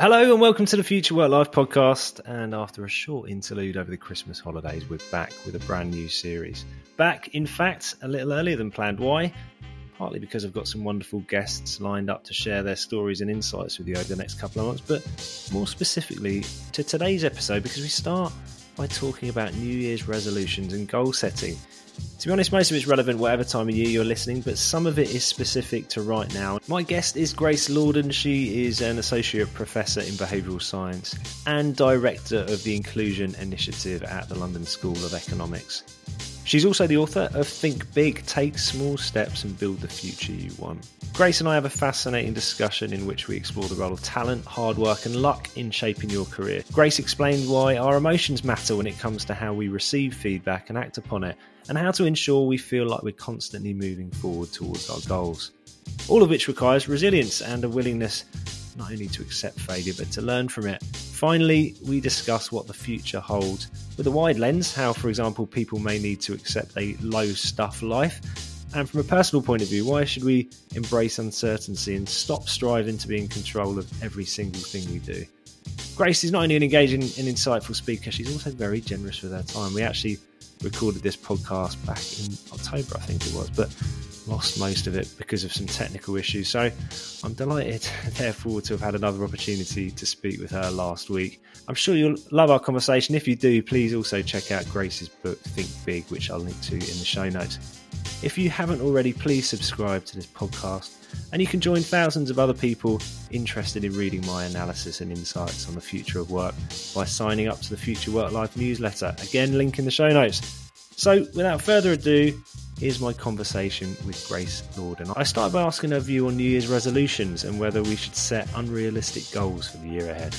Hello and welcome to the Future Work Life podcast. And after a short interlude over the Christmas holidays, we're back with a brand new series. Back, in fact, a little earlier than planned. Why? Partly because I've got some wonderful guests lined up to share their stories and insights with you over the next couple of months, but more specifically to today's episode because we start by talking about New Year's resolutions and goal setting. To be honest, most of it's relevant whatever time of year you're listening, but some of it is specific to right now. My guest is Grace Lordan. She is an associate professor in behavioural science and director of the Inclusion Initiative at the London School of Economics. She's also the author of Think Big, Take Small Steps and Build the Future You Want. Grace and I have a fascinating discussion in which we explore the role of talent, hard work, and luck in shaping your career. Grace explained why our emotions matter when it comes to how we receive feedback and act upon it, and how to ensure we feel like we're constantly moving forward towards our goals. All of which requires resilience and a willingness not only to accept failure but to learn from it. Finally, we discuss what the future holds with a wide lens, how, for example, people may need to accept a low stuff life. And from a personal point of view, why should we embrace uncertainty and stop striving to be in control of every single thing we do? Grace is not only an engaging and insightful speaker, she's also very generous with her time. We actually recorded this podcast back in October, I think it was, but lost most of it because of some technical issues. So I'm delighted, therefore, to have had another opportunity to speak with her last week. I'm sure you'll love our conversation. If you do, please also check out Grace's book, Think Big, which I'll link to in the show notes. If you haven't already, please subscribe to this podcast, and you can join thousands of other people interested in reading my analysis and insights on the future of work by signing up to the Future Work Life newsletter. Again, link in the show notes. So, without further ado, Here's my conversation with Grace Lordan. I started by asking her view on New Year's resolutions and whether we should set unrealistic goals for the year ahead.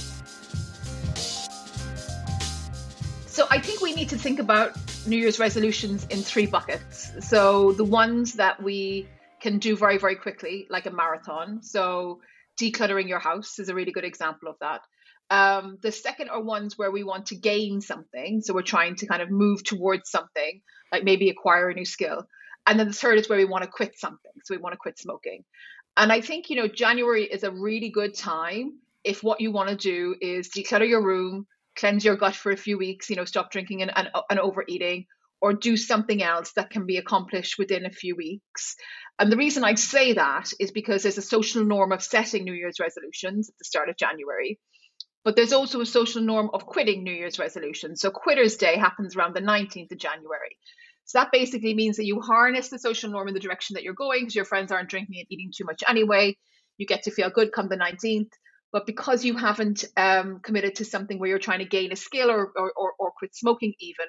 So I think we need to think about New Year's resolutions in three buckets. So the ones that we can do very, very quickly, like a marathon. So decluttering your house is a really good example of that. Um, the second are ones where we want to gain something. So we're trying to kind of move towards something like maybe acquire a new skill. And then the third is where we want to quit something. So we want to quit smoking. And I think, you know, January is a really good time if what you want to do is declutter your room, cleanse your gut for a few weeks, you know, stop drinking and, and, and overeating, or do something else that can be accomplished within a few weeks. And the reason I say that is because there's a social norm of setting New Year's resolutions at the start of January. But there's also a social norm of quitting New Year's resolutions. So Quitter's Day happens around the 19th of January. So that basically means that you harness the social norm in the direction that you're going because your friends aren't drinking and eating too much anyway. You get to feel good come the 19th. But because you haven't um, committed to something where you're trying to gain a skill or, or, or, or quit smoking, even,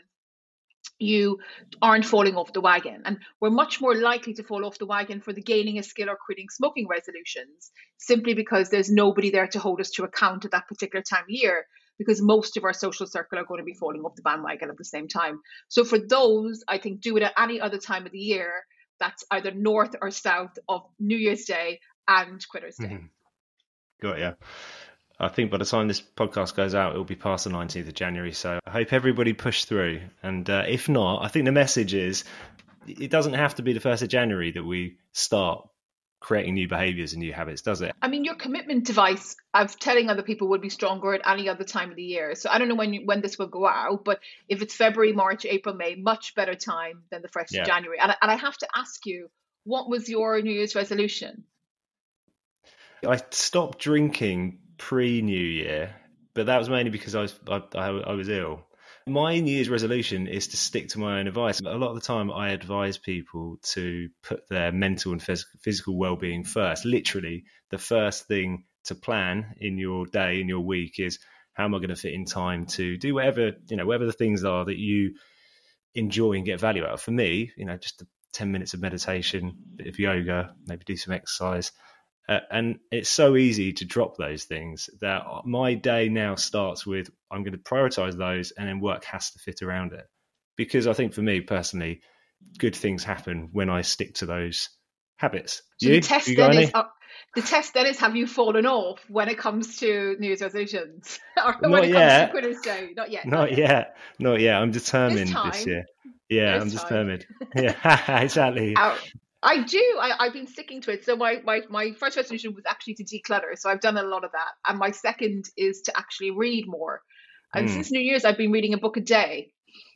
you aren't falling off the wagon. And we're much more likely to fall off the wagon for the gaining a skill or quitting smoking resolutions simply because there's nobody there to hold us to account at that particular time of year because most of our social circle are going to be falling off the bandwagon at the same time. So for those, I think do it at any other time of the year that's either north or south of New Year's Day and Quitter's Day. Mm-hmm. Got yeah. I think by the time this podcast goes out, it will be past the 19th of January. So I hope everybody pushed through. And uh, if not, I think the message is it doesn't have to be the 1st of January that we start creating new behaviors and new habits, does it? I mean, your commitment device of telling other people would be stronger at any other time of the year. So I don't know when you, when this will go out, but if it's February, March, April, May, much better time than the first yeah. of January. And, and I have to ask you, what was your New Year's resolution? I stopped drinking pre New Year, but that was mainly because I was I, I, I was ill. My New Year's resolution is to stick to my own advice. A lot of the time, I advise people to put their mental and phys- physical well being first. Literally, the first thing to plan in your day, in your week, is how am I going to fit in time to do whatever, you know, whatever the things are that you enjoy and get value out of. For me, you know, just 10 minutes of meditation, bit of yoga, maybe do some exercise uh, and it's so easy to drop those things that my day now starts with I'm going to prioritize those and then work has to fit around it. Because I think for me personally, good things happen when I stick to those habits. So you? the test you then is uh, the test then is have you fallen off when it comes to New Year's resolutions? or when Not it yet. comes to Quitter's Day? Not yet. Not, not yet. yet. Not yet. I'm determined this year. Yeah, I'm time. determined. yeah, exactly. Our, I do. I, have been sticking to it. So my, my my first resolution was actually to declutter. So I've done a lot of that. And my second is to actually read more. And mm. since New Year's, I've been reading a book a day.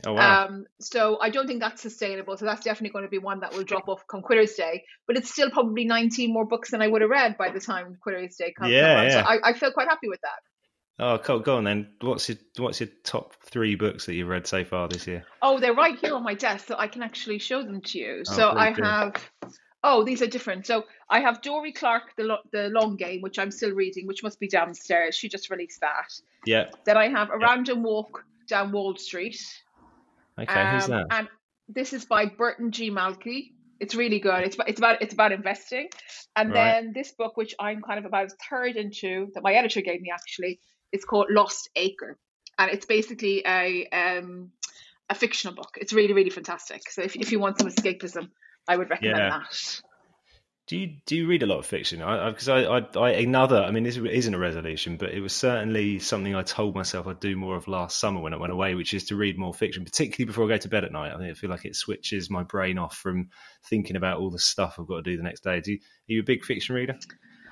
Oh, wow. Um, so I don't think that's sustainable. So that's definitely going to be one that will drop off come Quitter's Day. But it's still probably 19 more books than I would have read by the time Quitter's Day comes. Yeah, yeah. So I, I feel quite happy with that. Oh, cool. Go on then. What's your What's your top three books that you've read so far this year? Oh, they're right here on my desk, so I can actually show them to you. Oh, so I have. Oh, these are different. So I have Dorie Clark, the Lo- the Long Game, which I'm still reading, which must be downstairs. She just released that. Yeah. Then I have A yeah. Random Walk Down Wall Street. Okay, um, who's that? And this is by Burton G. Malkiel. It's really good. It's it's about it's about investing. And right. then this book, which I'm kind of about a third into, that my editor gave me actually, it's called Lost Acre, and it's basically a um, a fictional book. It's really really fantastic. So if if you want some escapism, I would recommend yeah. that. Do you do you read a lot of fiction? Because I, I, I, I, another. I mean, this isn't a resolution, but it was certainly something I told myself I'd do more of last summer when I went away, which is to read more fiction, particularly before I go to bed at night. I, think I feel like it switches my brain off from thinking about all the stuff I've got to do the next day. Do you, are you a big fiction reader?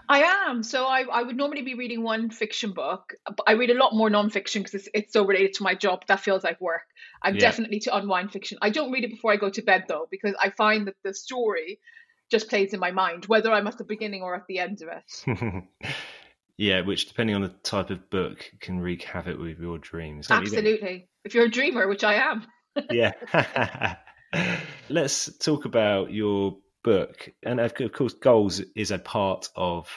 I am. So I, I would normally be reading one fiction book. But I read a lot more nonfiction because it's, it's so related to my job. That feels like work. I'm yeah. definitely to unwind fiction. I don't read it before I go to bed though, because I find that the story just plays in my mind, whether I'm at the beginning or at the end of it. yeah, which depending on the type of book can wreak havoc with your dreams. Absolutely. If you're a dreamer, which I am. yeah. Let's talk about your book, and of course, goals is a part of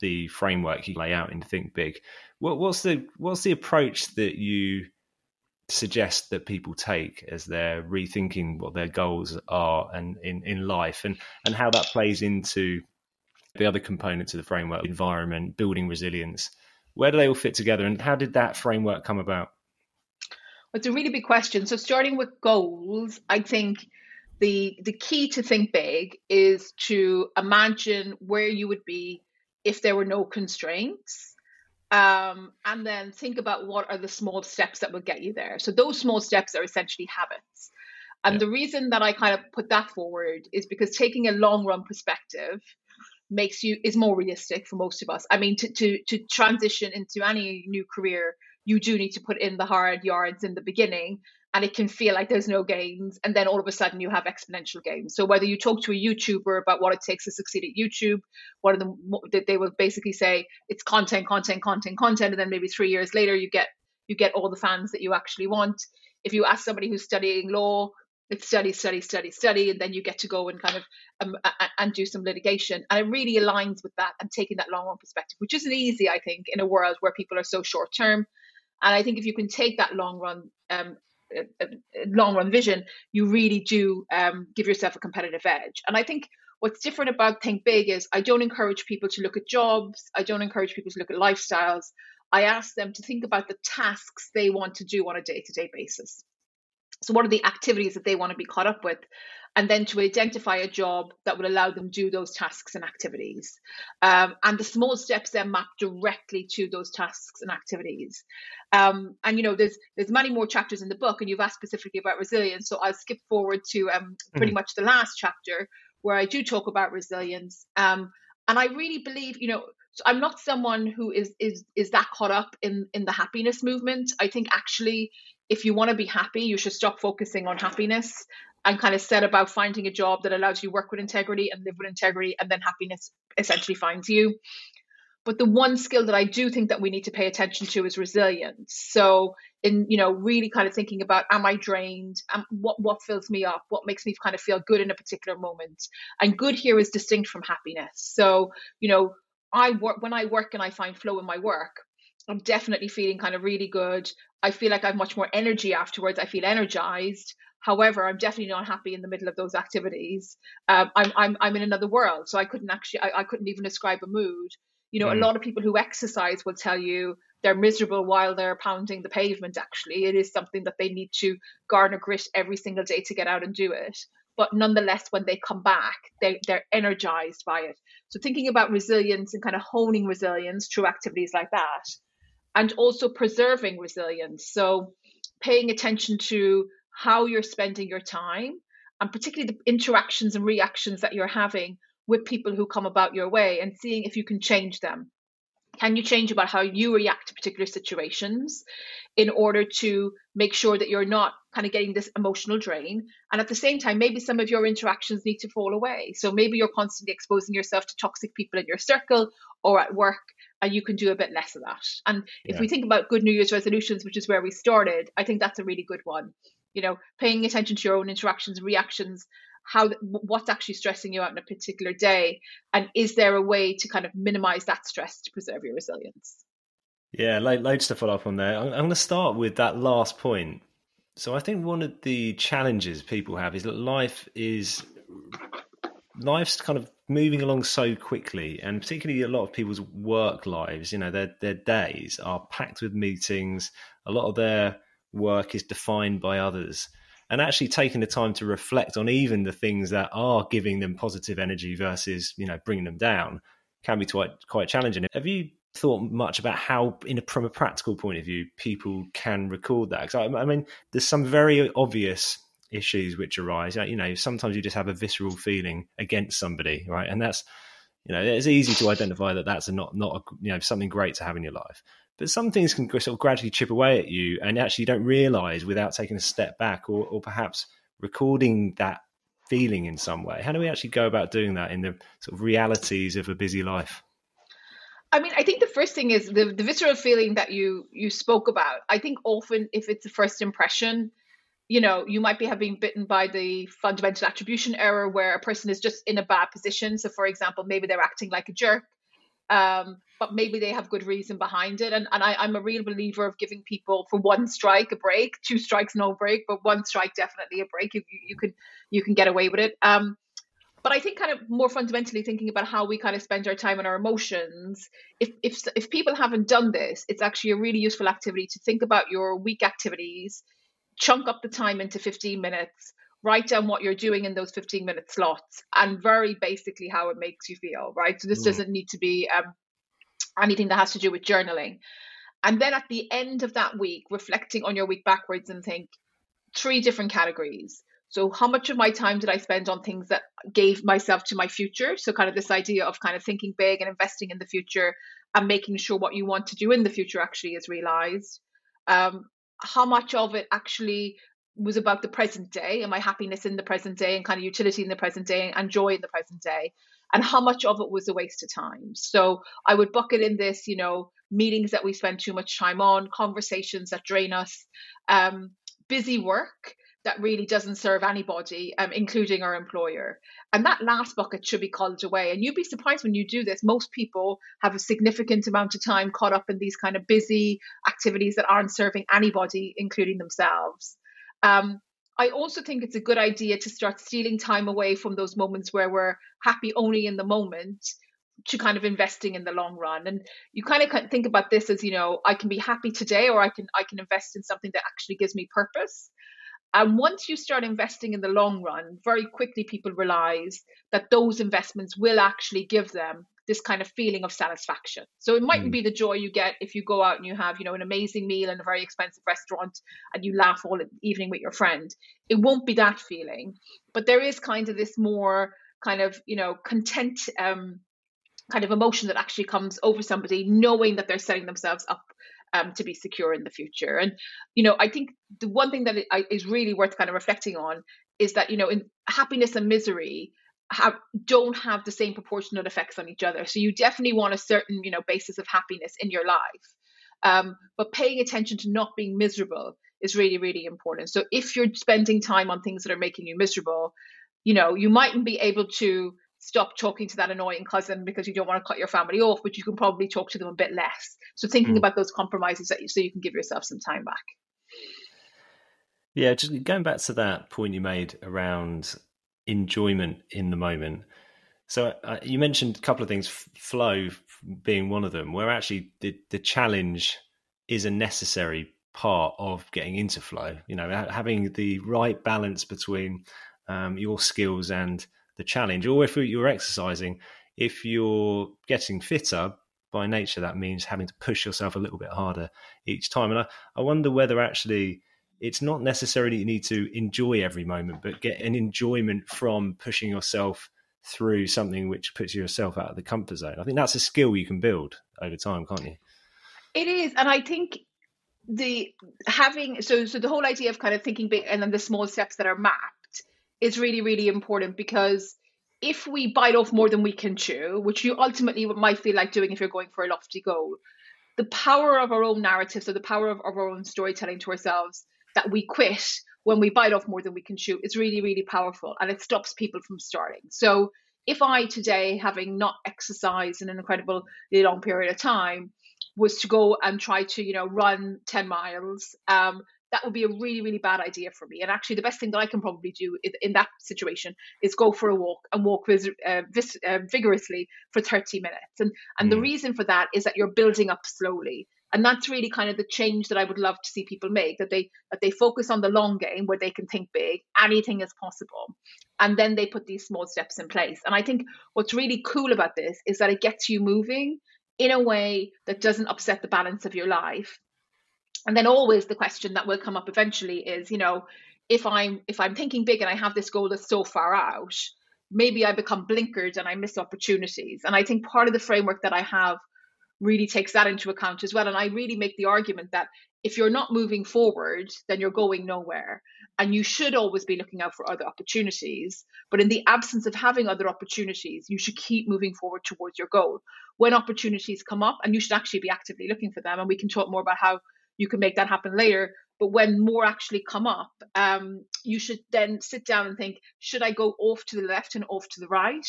the framework you lay out in Think Big. What, what's the what's the approach that you suggest that people take as they're rethinking what their goals are and in, in life, and and how that plays into the other components of the framework, environment, building resilience. Where do they all fit together, and how did that framework come about? It's a really big question. So, starting with goals, I think the the key to think big is to imagine where you would be if there were no constraints um, and then think about what are the small steps that will get you there. So those small steps are essentially habits. And yeah. the reason that i kind of put that forward is because taking a long run perspective makes you is more realistic for most of us. I mean to to to transition into any new career you do need to put in the hard yards in the beginning and it can feel like there's no gains and then all of a sudden you have exponential gains. So whether you talk to a youtuber about what it takes to succeed at youtube one of them they will basically say it's content content content content and then maybe three years later you get you get all the fans that you actually want. If you ask somebody who's studying law it's study study study study and then you get to go and kind of um, and do some litigation. And it really aligns with that and taking that long run perspective which isn't easy i think in a world where people are so short term and I think if you can take that long run um, long run vision, you really do um, give yourself a competitive edge. And I think what's different about Think Big is I don't encourage people to look at jobs, I don't encourage people to look at lifestyles. I ask them to think about the tasks they want to do on a day to day basis. So, what are the activities that they want to be caught up with? and then to identify a job that will allow them do those tasks and activities. Um, and the small steps then map directly to those tasks and activities. Um, and you know, there's there's many more chapters in the book, and you've asked specifically about resilience, so I'll skip forward to um, pretty mm-hmm. much the last chapter where I do talk about resilience. Um, and I really believe, you know, so I'm not someone who is is is that caught up in in the happiness movement. I think actually if you want to be happy, you should stop focusing on happiness and kind of set about finding a job that allows you work with integrity and live with integrity and then happiness essentially finds you. But the one skill that i do think that we need to pay attention to is resilience. So in you know really kind of thinking about am i drained? Um, what what fills me up? What makes me kind of feel good in a particular moment? And good here is distinct from happiness. So you know i work when i work and i find flow in my work i'm definitely feeling kind of really good i feel like i have much more energy afterwards i feel energized However, I'm definitely not happy in the middle of those activities. Um, I'm, I'm, I'm in another world, so I couldn't actually, I, I couldn't even describe a mood. You know, mm. a lot of people who exercise will tell you they're miserable while they're pounding the pavement. Actually, it is something that they need to garner grit every single day to get out and do it. But nonetheless, when they come back, they, they're energized by it. So thinking about resilience and kind of honing resilience through activities like that, and also preserving resilience. So paying attention to how you're spending your time and particularly the interactions and reactions that you're having with people who come about your way and seeing if you can change them. Can you change about how you react to particular situations in order to make sure that you're not kind of getting this emotional drain? And at the same time, maybe some of your interactions need to fall away. So maybe you're constantly exposing yourself to toxic people in your circle or at work, and you can do a bit less of that. And if yeah. we think about good New Year's resolutions, which is where we started, I think that's a really good one. You know, paying attention to your own interactions, reactions, how what's actually stressing you out in a particular day? And is there a way to kind of minimize that stress to preserve your resilience? Yeah loads to follow up on there. I'm, I'm going to start with that last point. So i think one of the challenges people have is that life is life's kind of moving along so quickly and particularly a lot of people's work lives you know their their days are packed with meetings. A lot of their work is defined by others and actually taking the time to reflect on even the things that are giving them positive energy versus you know bringing them down can be quite quite challenging. Have you thought much about how, in a, from a practical point of view, people can record that? Because I, I mean, there's some very obvious issues which arise. You know, sometimes you just have a visceral feeling against somebody, right? And that's you know, it's easy to identify that that's not not a, you know something great to have in your life. But some things can sort of gradually chip away at you, and actually you don't realize without taking a step back, or, or perhaps recording that feeling in some way. How do we actually go about doing that in the sort of realities of a busy life? I mean, I think the first thing is the, the visceral feeling that you you spoke about. I think often if it's a first impression, you know, you might be having bitten by the fundamental attribution error where a person is just in a bad position. So, for example, maybe they're acting like a jerk, um, but maybe they have good reason behind it. And, and I, I'm a real believer of giving people for one strike a break, two strikes no break, but one strike definitely a break. You, you can you can get away with it. Um, but I think kind of more fundamentally thinking about how we kind of spend our time and our emotions. If if if people haven't done this, it's actually a really useful activity to think about your week activities chunk up the time into 15 minutes, write down what you're doing in those 15 minute slots, and very basically how it makes you feel, right? So this mm. doesn't need to be um, anything that has to do with journaling. And then at the end of that week, reflecting on your week backwards and think three different categories. So, how much of my time did I spend on things that gave myself to my future? So, kind of this idea of kind of thinking big and investing in the future and making sure what you want to do in the future actually is realized. Um, how much of it actually was about the present day and my happiness in the present day and kind of utility in the present day and joy in the present day and how much of it was a waste of time so i would bucket in this you know meetings that we spend too much time on conversations that drain us um, busy work that really doesn't serve anybody, um, including our employer. And that last bucket should be called away. And you'd be surprised when you do this. Most people have a significant amount of time caught up in these kind of busy activities that aren't serving anybody, including themselves. Um, I also think it's a good idea to start stealing time away from those moments where we're happy only in the moment to kind of investing in the long run. And you kind of think about this as you know i can be happy today or i can i can invest in something that actually gives me purpose. And once you start investing in the long run, very quickly people realize that those investments will actually give them this kind of feeling of satisfaction. So it mightn't mm. be the joy you get if you go out and you have, you know, an amazing meal in a very expensive restaurant and you laugh all evening with your friend. It won't be that feeling, but there is kind of this more kind of, you know, content um, kind of emotion that actually comes over somebody knowing that they're setting themselves up um, to be secure in the future. And you know, I think the one thing that is really worth kind of reflecting on is that you know, in happiness and misery have don't have the same proportional effects on each other. So you definitely want a certain you know basis of happiness in your life, um, but paying attention to not being miserable is really really important. So if you're spending time on things that are making you miserable, you know, you mightn't be able to stop talking to that annoying cousin because you don't want to cut your family off, but you can probably talk to them a bit less. So thinking mm. about those compromises that you, so you can give yourself some time back. Yeah, just going back to that point you made around enjoyment in the moment. So uh, you mentioned a couple of things, flow being one of them, where actually the, the challenge is a necessary part of getting into flow. You know, having the right balance between um, your skills and the challenge. Or if you're exercising, if you're getting fitter by nature, that means having to push yourself a little bit harder each time. And I, I wonder whether actually it's not necessarily you need to enjoy every moment, but get an enjoyment from pushing yourself through something which puts yourself out of the comfort zone. I think that's a skill you can build over time, can't you? It is, and I think the having so so the whole idea of kind of thinking big and then the small steps that are mapped is really really important because if we bite off more than we can chew, which you ultimately might feel like doing if you're going for a lofty goal, the power of our own narrative, so the power of, of our own storytelling to ourselves that we quit when we bite off more than we can chew is really, really powerful and it stops people from starting. So if I today, having not exercised in an incredibly long period of time, was to go and try to, you know, run 10 miles, um, that would be a really, really bad idea for me. And actually, the best thing that I can probably do in that situation is go for a walk and walk vis- uh, vis- uh, vigorously for 30 minutes. And, and mm. the reason for that is that you're building up slowly and that's really kind of the change that I would love to see people make that they that they focus on the long game where they can think big anything is possible. And then they put these small steps in place. And I think what's really cool about this is that it gets you moving in a way that doesn't upset the balance of your life. And then always the question that will come up eventually is you know if i'm if i'm thinking big and i have this goal that's so far out maybe i become blinkered and i miss opportunities. And i think part of the framework that i have really takes that into account as well. And I really make the argument that if you're not moving forward, then you're going nowhere. And you should always be looking out for other opportunities. But in the absence of having other opportunities, you should keep moving forward towards your goal. When opportunities come up, and you should actually be actively looking for them, and we can talk more about how you can make that happen later. But when more actually come up, um, you should then sit down and think: Should I go off to the left and off to the right?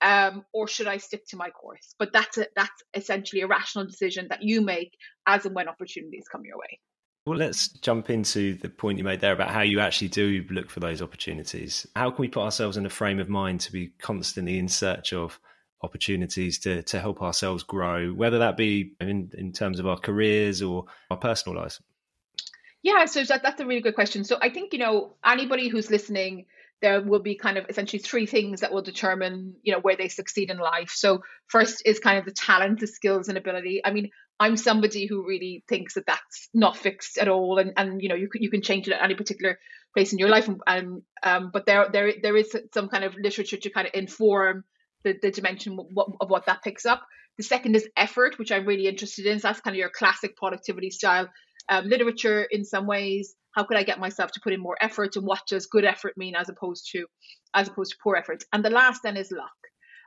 Um, or should I stick to my course? But that's a, that's essentially a rational decision that you make as and when opportunities come your way. Well, let's jump into the point you made there about how you actually do look for those opportunities. How can we put ourselves in a frame of mind to be constantly in search of opportunities to to help ourselves grow, whether that be in in terms of our careers or our personal lives? Yeah, so that, that's a really good question. So I think you know anybody who's listening there will be kind of essentially three things that will determine you know where they succeed in life. So first is kind of the talent the skills and ability. I mean i'm somebody who really thinks that that's not fixed at all and and you know you can, you can change it at any particular place in your life. And um but there there there is some kind of literature to kind of inform the, the dimension of what, of what that picks up. The second is effort which i'm really interested in. So that's kind of your classic productivity style um, literature in some ways. How could i get myself to put in more effort and what does good effort mean as opposed to as opposed to poor effort? And the last then is luck.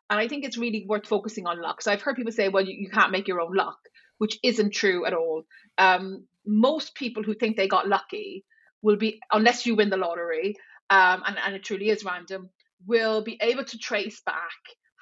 And i think it's really worth focusing on luck. So i've heard people say well you, you can't make your own luck which isn't true at all. Um, most people who think they got lucky will be unless you win the lottery um, and, and it truly is random will be able to trace back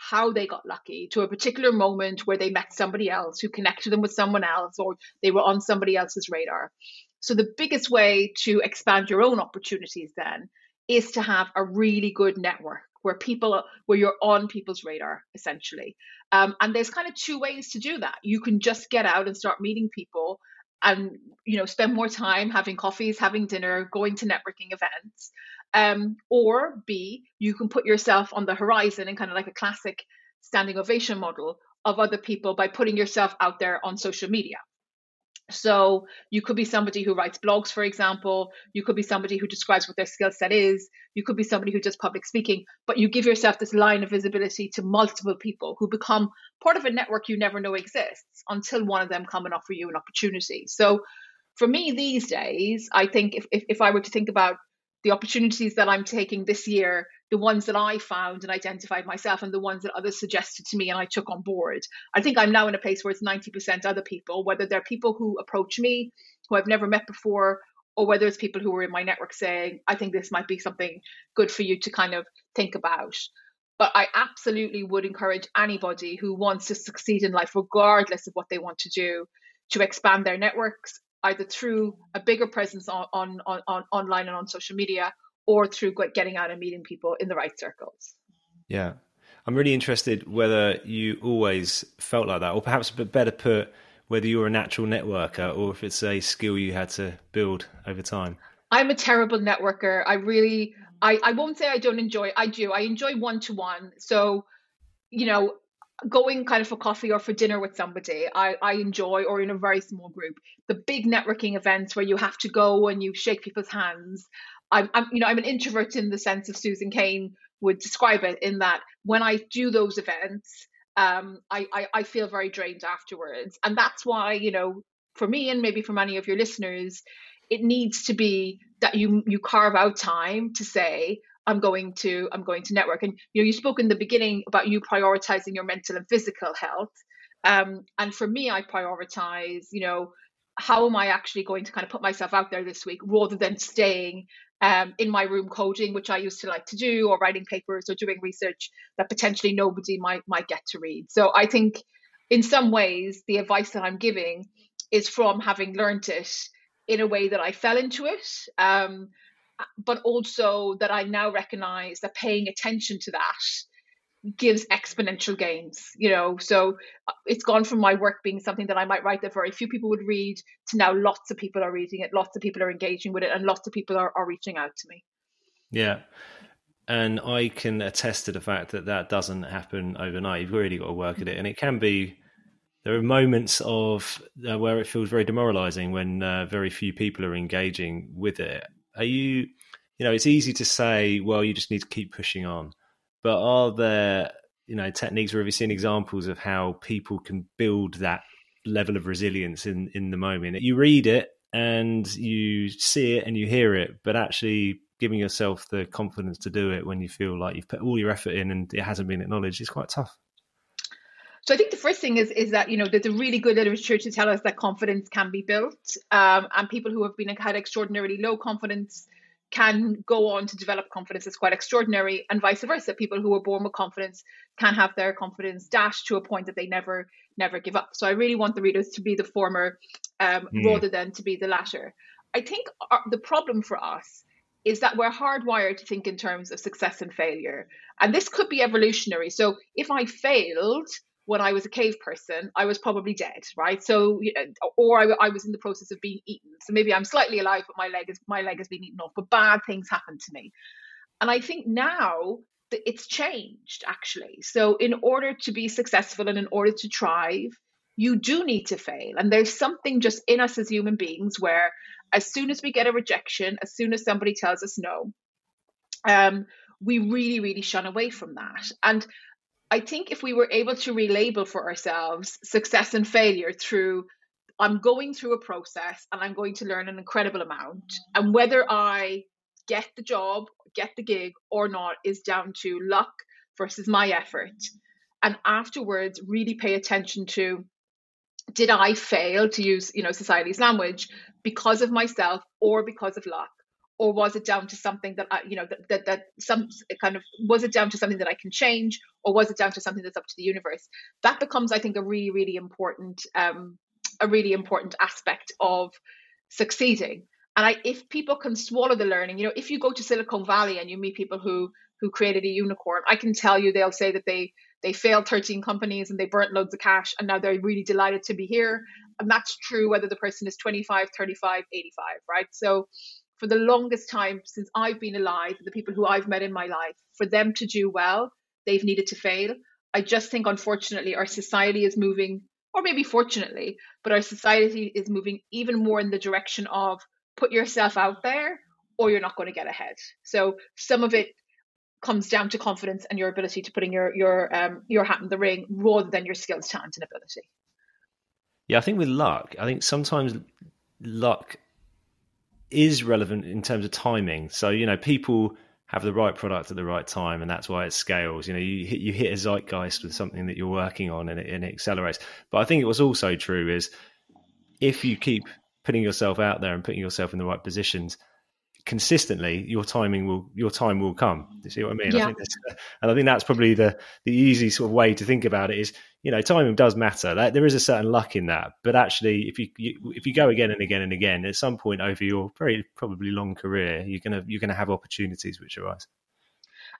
how they got lucky to a particular moment where they met somebody else who connected them with someone else or they were on somebody else's radar. So the biggest way to expand your own opportunities then is to have a really good network where people where you're on people's radar essentially. Um, and there's kind of two ways to do that. You can just get out and start meeting people and you know spend more time having coffees having dinner going to networking events um, or b you can put yourself on the horizon in kind of like a classic standing ovation model of other people by putting yourself out there on social media so you could be somebody who writes blogs, for example. You could be somebody who describes what their skill set is. You could be somebody who does public speaking, but you give yourself this line of visibility to multiple people who become part of a network you never know exists until one of them come and offer you an opportunity. So for me these days, I think if, if, if I were to think about the opportunities that I'm taking this year, the ones that I found and identified myself, and the ones that others suggested to me and I took on board. I think I'm now in a place where it's 90% other people, whether they're people who approach me who I've never met before, or whether it's people who are in my network saying, I think this might be something good for you to kind of think about. But I absolutely would encourage anybody who wants to succeed in life, regardless of what they want to do, to expand their networks either through a bigger presence on, on, on, on online and on social media or through getting out and meeting people in the right circles. Yeah. I'm really interested whether you always felt like that, or perhaps a better put, whether you're a natural networker or if it's a skill you had to build over time. I'm a terrible networker. I really, I, I won't say I don't enjoy. I do. I enjoy one to one. So, you know, going kind of for coffee or for dinner with somebody I, I enjoy or in a very small group the big networking events where you have to go and you shake people's hands. I'm, I'm you know i'm an introvert in the sense of susan cain would describe it in that when i do those events um, I, I, I feel very drained afterwards. And that's why you know for me and maybe for many of your listeners it needs to be that you you carve out time to say I'm going to I'm going to network. And you know, you spoke in the beginning about you prioritizing your mental and physical health. Um, and for me, I prioritize, you know, how am I actually going to kind of put myself out there this week rather than staying um, in my room coding, which I used to like to do, or writing papers or doing research that potentially nobody might might get to read. So I think in some ways the advice that I'm giving is from having learned it in a way that I fell into it. Um, but also that I now recognize that paying attention to that gives exponential gains you know? So uh, it's gone from my work being something that i might write that very few people would read to now lots of people are reading it lots of people are engaging with it and lots of people are, are reaching out to me. Yeah. And i can attest to the fact that that doesn't happen overnight. You've really got to work at it. And it can be there are moments of uh, where it feels very demoralizing when uh, very few people are engaging with it are you, you know, it's easy to say, well, you just need to keep pushing on. But are there, you know, techniques or have you seen examples of how people can build that level of resilience in, in the moment? You read it and you see it and you hear it, but actually giving yourself the confidence to do it when you feel like you've put all your effort in and it hasn't been acknowledged is quite tough. So I think the first thing is is that you know there's a really good literature to tell us that confidence can be built, um, and people who have been had extraordinarily low confidence can go on to develop confidence that's quite extraordinary, and vice versa. People who are born with confidence can have their confidence dashed to a point that they never never give up. So I really want the readers to be the former um, mm. rather than to be the latter. I think our, the problem for us is that we're hardwired to think in terms of success and failure. And this could be evolutionary. So if I failed, when I was a cave person, I was probably dead, right? So, or I, I, was in the process of being eaten. So maybe I'm slightly alive, but my leg is my leg has been eaten off. But bad things happen to me, and I think now that it's changed actually. So, in order to be successful and in order to thrive, you do need to fail, and there's something just in us as human beings where, as soon as we get a rejection, as soon as somebody tells us no, um, we really, really shun away from that, and I think if we were able to relabel for ourselves success and failure through I'm going through a process and I'm going to learn an incredible amount, and whether I get the job, get the gig or not is down to luck versus my effort. And afterwards, really pay attention to did I fail to use, you know, society's language because of myself or because of luck? Or was it down to something that I, you know, that, that, that some kind of was it down to something that I can change, or was it down to something that's up to the universe? That becomes, I think, a really, really important, um, a really important aspect of succeeding. And I, if people can swallow the learning, you know, if you go to Silicon Valley and you meet people who who created a unicorn, I can tell you they'll say that they they failed 13 companies and they burnt loads of cash and now they're really delighted to be here. And that's true whether the person is 25, 35, 85, right? So for the longest time since I've been alive, the people who I've met in my life, for them to do well, they've needed to fail. I just think, unfortunately, our society is moving, or maybe fortunately, but our society is moving even more in the direction of put yourself out there or you're not going to get ahead. So some of it comes down to confidence and your ability to putting your your um, your hat in the ring rather than your skills, talent, and ability. Yeah, I think with luck, I think sometimes luck is relevant in terms of timing. So you know, people have the right product at the right time, and that's why it scales. You know, you hit, you hit a zeitgeist with something that you're working on, and it, and it accelerates. But I think it was also true is if you keep putting yourself out there and putting yourself in the right positions consistently, your timing will your time will come. You see what I mean? Yeah. I think and I think that's probably the the easy sort of way to think about it is you know timing does matter. there is a certain luck in that, but actually, if you, you, if you go again and again and again, at some point over your very probably long career, you're gonna you're gonna have opportunities which arise.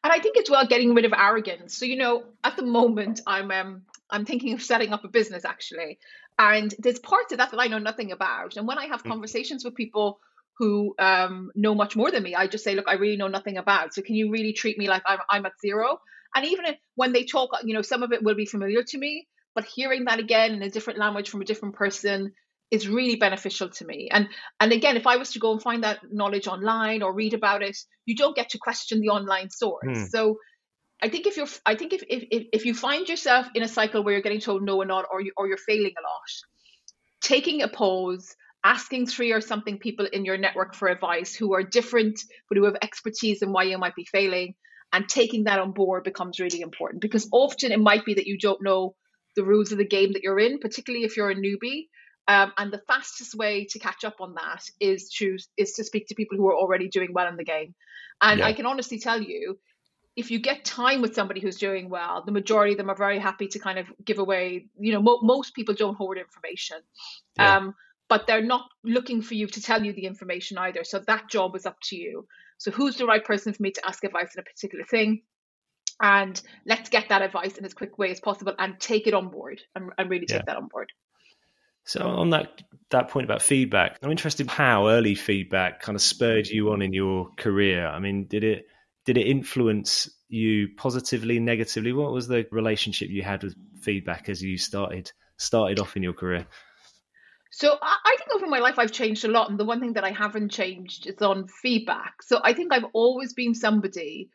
And I think it's well getting rid of arrogance. So you know, at the moment, I'm um I'm thinking of setting up a business actually, and there's parts of that that I know nothing about. And when I have mm. conversations with people who um, know much more than me. I just say, look, I really know nothing about. So can you really treat me like I'm, I'm at zero? And even when they talk you know some of it will be familiar to me but hearing that again in a different language from a different person is really beneficial to me and and again if i was to go and find that knowledge online or read about it you don't get to question the online source hmm. so i think if you're i think if, if if you find yourself in a cycle where you're getting told no and not or you or you're failing a lot taking a pause asking three or something people in your network for advice who are different but who have expertise in why you might be failing and taking that on board becomes really important because often it might be that you don't know the rules of the game that you're in particularly if you're a newbie um, and the fastest way to catch up on that is to is to speak to people who are already doing well in the game and yeah. i can honestly tell you if you get time with somebody who's doing well, the majority of them are very happy to kind of give away. You know, mo- most people don't hoard information. Yeah. Um, but they're not looking for you to tell you the information either. So that job is up to you. So who's the right person for me to ask advice in a particular thing? And let's get that advice in as quick way as possible and take it on board and, and really take yeah. that on board. So on that that point about feedback, I'm interested how early feedback kind of spurred you on in your career. I mean, did it did it influence you positively, negatively? What was the relationship you had with feedback as you started started off in your career? So I think over my life I've changed a lot, and the one thing that I haven't changed is on feedback. So I think I've always been somebody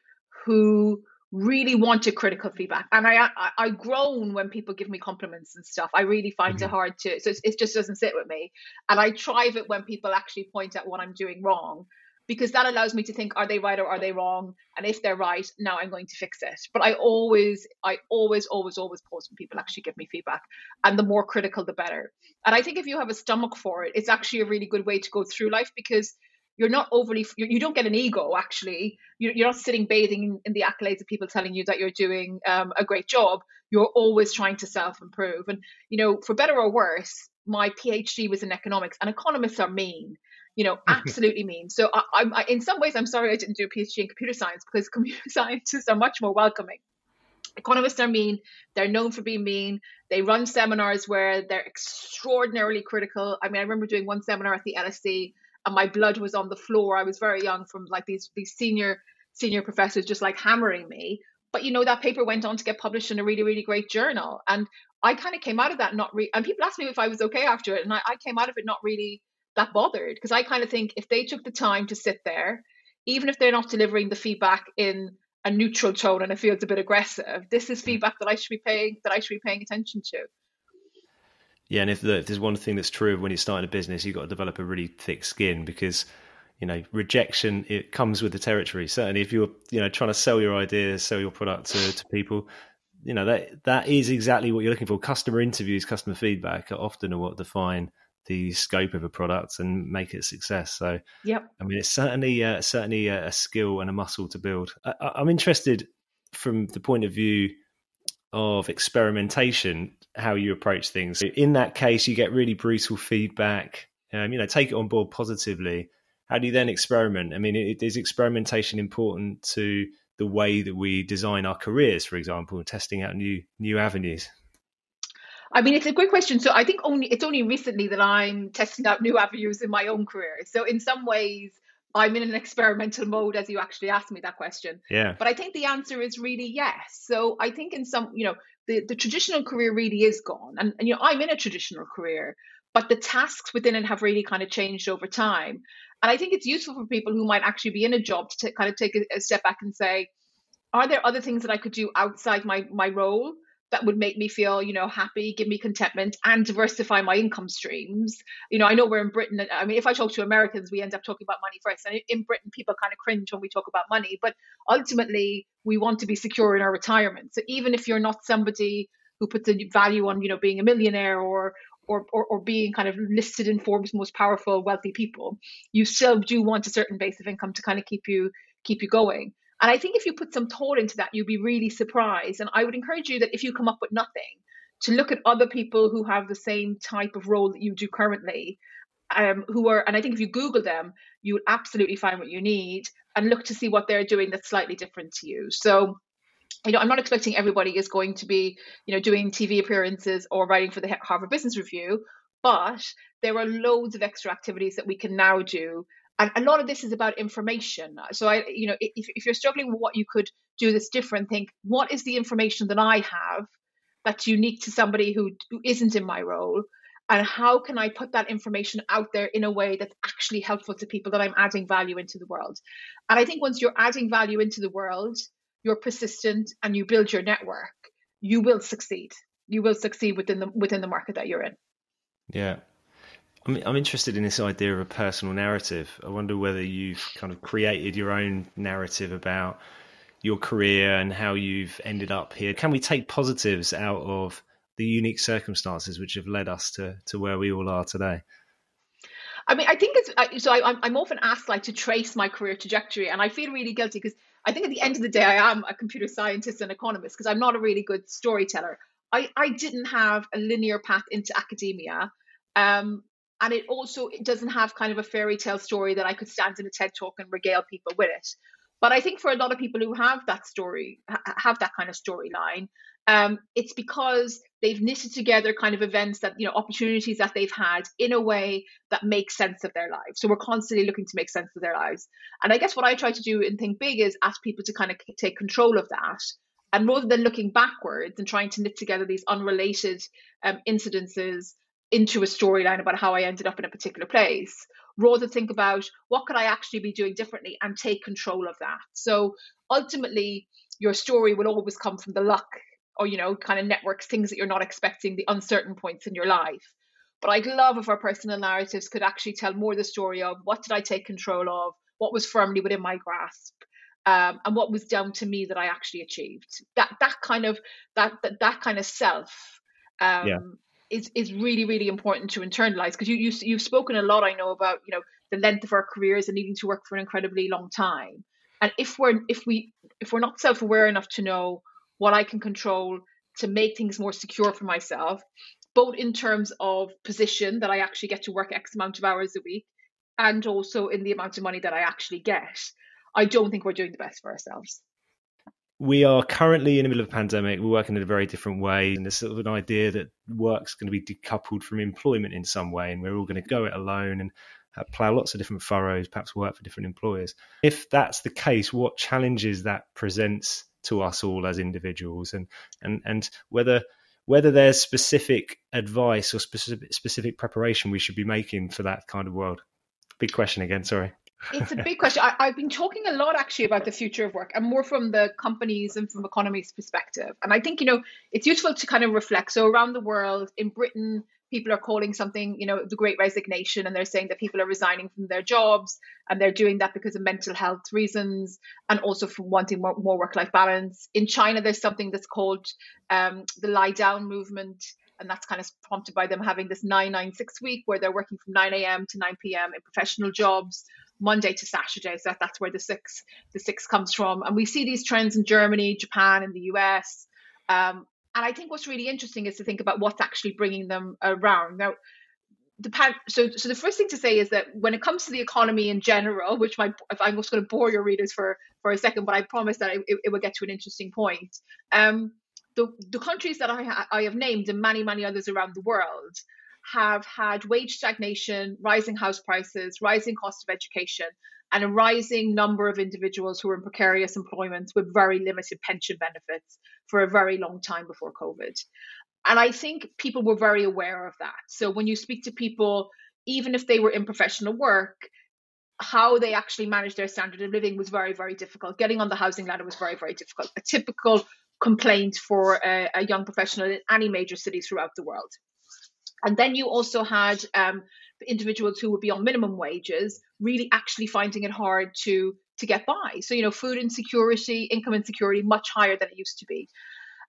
who really wanted critical feedback, and I I, I groan when people give me compliments and stuff. I really find mm-hmm. it hard to, so it just doesn't sit with me, and I thrive it when people actually point out what I'm doing wrong because that allows me to think are they right or are they wrong? And if they're right now i'm going to fix it. But i always i always always always pause when people actually give me feedback. And the more critical the better. And i think if you have a stomach for it it's actually a really good way to go through life because you're not overly you don't get an ego actually. You're not sitting bathing in the accolades of people telling you that you're doing um, a great job. You're always trying to self improve and you know for better or worse my phd was in economics. And economists are mean you know, absolutely mean. So I, I, in some ways, I'm sorry I didn't do a PhD in computer science because computer scientists are much more welcoming. Economists are mean. They're known for being mean. They run seminars where they're extraordinarily critical. I mean, I remember doing one seminar at the LSE and my blood was on the floor. I was very young from like these these senior senior professors just like hammering me. But you know, that paper went on to get published in a really, really great journal. And I kind of came out of that not re and people asked me if I was okay after it. And I, I came out of it not really that bothered because I kind of think if they took the time to sit there, even if they're not delivering the feedback in a neutral tone and it feels a bit aggressive, this is mm. feedback that I should be paying that I should be paying attention to. Yeah, and if, the, if there's one thing that's true of when you're starting a business, you've got to develop a really thick skin because you know rejection it comes with the territory. Certainly, if you're you know trying to sell your ideas, sell your product to, to people, you know that that is exactly what you're looking for. Customer interviews, customer feedback are often what define the scope of a product and make it a success. So, yep. I mean, it's certainly uh, certainly a, a, skill and a muscle to build. I, I'm interested from the point of view of experimentation, how you approach things. In that case, you get really brutal feedback. Um, you know, take it on board positively. How do you then experiment? I mean, it, is experimentation important to the way that we design our careers, for example, testing out new new avenues? I mean, it's a great question. So I think only it's only recently that I'm testing out new avenues in my own career. So in some ways, I'm in an experimental mode as you actually asked me that question. Yeah. But I think the answer is really yes. So I think in some, you know, the, the traditional career really is gone. And, and you know, I'm in a traditional career, but the tasks within it have really kind of changed over time. And I think it's useful for people who might actually be in a job to t- kind of take a, a step back and say, are there other things that I could do outside my my role that would make me feel, you know, happy, give me contentment, and diversify my income streams. You know, I know we're in Britain. I mean, if I talk to Americans, we end up talking about money first. And in Britain, people kind of cringe when we talk about money. But ultimately, we want to be secure in our retirement. So even if you're not somebody who puts a value on, you know, being a millionaire or or, or, or being kind of listed in Forbes most powerful wealthy people, you still do want a certain base of income to kind of keep you keep you going. And I think if you put some thought into that, you'd be really surprised. And I would encourage you that if you come up with nothing, to look at other people who have the same type of role that you do currently, um, who are, and I think if you Google them, you'll absolutely find what you need and look to see what they're doing that's slightly different to you. So, you know, I'm not expecting everybody is going to be, you know, doing TV appearances or writing for the Harvard Business Review, but there are loads of extra activities that we can now do And a lot of this is about information. So I, you know, if, if you're struggling with what you could do this different, think what is the information that I have that's unique to somebody who, who isn't in my role? And how can I put that information out there in a way that's actually helpful to people that I'm adding value into the world? And I think once you're adding value into the world, you're persistent and you build your network, you will succeed. You will succeed within the within the market that you're in. Yeah. I'm, I'm interested in this idea of a personal narrative. I wonder whether you've kind of created your own narrative about your career and how you've ended up here. Can we take positives out of the unique circumstances which have led us to, to where we all are today? I mean, I think it's so. I, I'm often asked like to trace my career trajectory, and I feel really guilty because I think at the end of the day, I am a computer scientist and economist because I'm not a really good storyteller. I, I didn't have a linear path into academia. Um, and it also it doesn't have kind of a fairy tale story that I could stand in a TED talk and regale people with it. But I think for a lot of people who have that story, have that kind of storyline, um, it's because they've knitted together kind of events that you know opportunities that they've had in a way that makes sense of their lives. So we're constantly looking to make sense of their lives. And I guess what I try to do in Think Big is ask people to kind of take control of that. And rather than looking backwards and trying to knit together these unrelated um, incidences into a storyline about how I ended up in a particular place, rather think about what could I actually be doing differently and take control of that. So ultimately, your story will always come from the luck or, you know, kind of networks, things that you're not expecting, the uncertain points in your life. But I'd love if our personal narratives could actually tell more the story of what did I take control of, what was firmly within my grasp, um, and what was down to me that I actually achieved. That that kind of that that, that kind of self um, yeah is is really really important to internalize because you, you you've spoken a lot I know about you know the length of our careers and needing to work for an incredibly long time. And if we're if we if we're not self-aware enough to know what I can control to make things more secure for myself both in terms of position that I actually get to work X amount of hours a week and also in the amount of money that I actually get I don't think we're doing the best for ourselves we are currently in the middle of a pandemic. We're working in a very different way. And there's sort of an idea that work's going to be decoupled from employment in some way. And we're all going to go it alone and uh, plow lots of different furrows, perhaps work for different employers. If that's the case, what challenges that presents to us all as individuals and, and, and whether whether there's specific advice or specific specific preparation we should be making for that kind of world. Big question again, sorry. It's a big question. I, have been talking a lot actually about the future of work and more from the companies and from economies perspective. And I think, you know, it's useful to kind of reflect. So around the world, in Britain, people are calling something, you know, the great resignation, and they're saying that people are resigning from their jobs and they're doing that because of mental health reasons and also for wanting more, more work life balance. In China, there's something that's called um, the lie down movement and that's kind of prompted by them having this 996 week where they're working from 9 a.m. to 9 p.m. in professional jobs Monday to Saturday. So that, that's where the six the six comes from. And we see these trends in Germany, Japan, and the US. Um, and I think what's really interesting is to think about what's actually bringing them around. Now, the pan- so so the first thing to say is that when it comes to the economy in general, which my if I'm just going to bore your readers for for a second, but I promise that it, it will get to an interesting point. Um, the the countries that I ha- I have named and many many others around the world have had wage stagnation, rising house prices, rising cost of education, and a rising number of individuals who are in precarious employment with very limited pension benefits for a very long time before COVID. And I think people were very aware of that. So when you speak to people, even if they were in professional work, how they actually managed their standard of living was very, very difficult. Getting on the housing ladder was very, very difficult. A typical complaint for a, a young professional in any major city throughout the world. And then you also had um, individuals who would be on minimum wages really actually finding it hard to to get by. So you know, food insecurity, income insecurity, much higher than it used to be.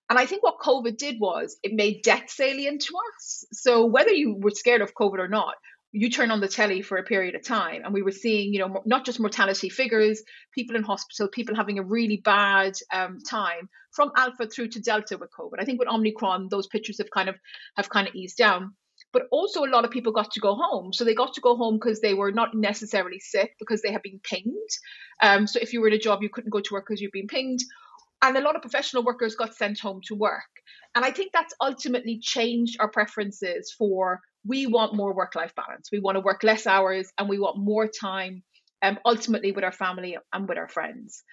And I think what COVID did was it made debt salient to us. So whether you were scared of COVID or not, you turn on the telly for a period of time. And we were seeing you know not just mortality figures people in hospital people having a really bad um, time from alpha through to delta with covid. I think with omicron those pictures have kind of have kind of eased down. But also a lot of people got to go home. So they got to go home because they were not necessarily sick because they had been pinged. Um, so if you were in a job you couldn't go to work because you've been pinged. And a lot of professional workers got sent home to work. And i think that's ultimately changed our preferences for we want more work life balance. We want to work less hours and we want more time um, ultimately with our family and with our friends.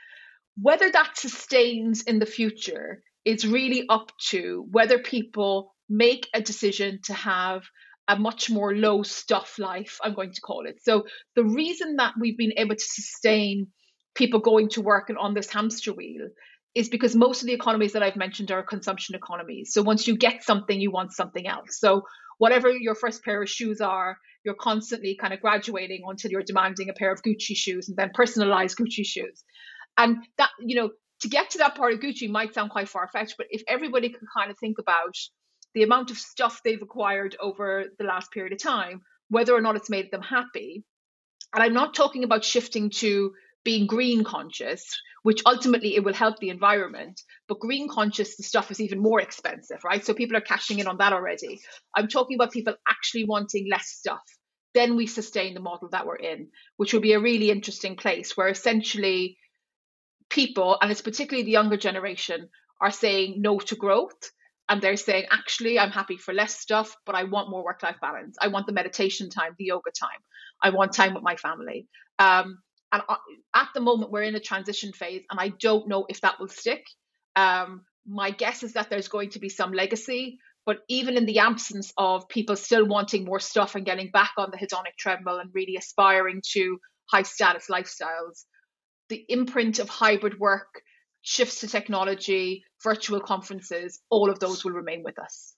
Whether that sustains in the future is really up to whether people make a decision to have a much more low stuff life, I'm going to call it. So, the reason that we've been able to sustain people going to work and on this hamster wheel is because most of the economies that I've mentioned are consumption economies. So, once you get something, you want something else. So, whatever your first pair of shoes are, you're constantly kind of graduating until you're demanding a pair of Gucci shoes and then personalized Gucci shoes. And that, you know, to get to that part of Gucci might sound quite far fetched, but if everybody could kind of think about the amount of stuff they've acquired over the last period of time, whether or not it's made them happy. And I'm not talking about shifting to being green conscious, which ultimately it will help the environment. But green conscious, the stuff is even more expensive, right? So people are cashing in on that already. I'm talking about people actually wanting less stuff. Then we sustain the model that we're in, which will be a really interesting place where essentially people, and it's particularly the younger generation, are saying no to growth and they're saying actually i'm happy for less stuff but i want more work life balance i want the meditation time the yoga time i want time with my family um, and at the moment we're in a transition phase and i don't know if that will stick um, my guess is that there's going to be some legacy but even in the absence of people still wanting more stuff and getting back on the hedonic treadmill and really aspiring to high status lifestyles the imprint of hybrid work shifts to technology, virtual conferences, all of those will remain with us.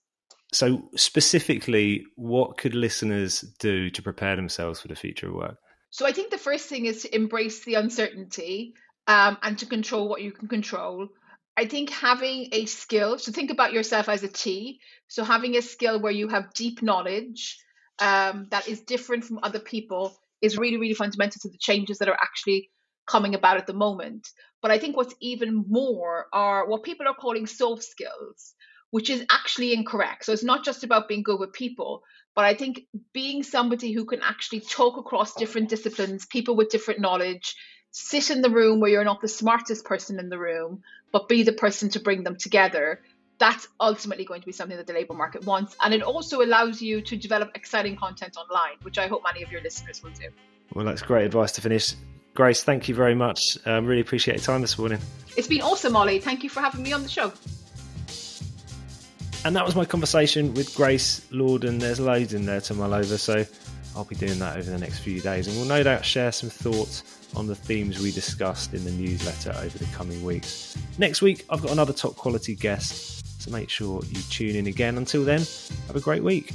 So, specifically, what could listeners do to prepare themselves for the future of work? So, I think the first thing is to embrace the uncertainty um, and to control what you can control. I think having a skill, so think about yourself as a T. So, having a skill where you have deep knowledge um, that is different from other people is really, really fundamental to the changes that are actually coming about at the moment. But I think what's even more are what people are calling soft skills, which is actually incorrect. So it's not just about being good with people, but I think being somebody who can actually talk across different disciplines, people with different knowledge, sit in the room where you're not the smartest person in the room, but be the person to bring them together. That's ultimately going to be something that the labour market wants. And it also allows you to develop exciting content online, which I hope many of your listeners will do. Well, that's great advice to finish. Grace, thank you very much. Um, really appreciate your time this morning. It's been awesome, Ollie. Thank you for having me on the show. And that was my conversation with Grace Lordan. There's loads in there to mull over, so I'll be doing that over the next few days. And we'll no doubt share some thoughts on the themes we discussed in the newsletter over the coming weeks. Next week, I've got another top quality guest, so make sure you tune in again. Until then, have a great week.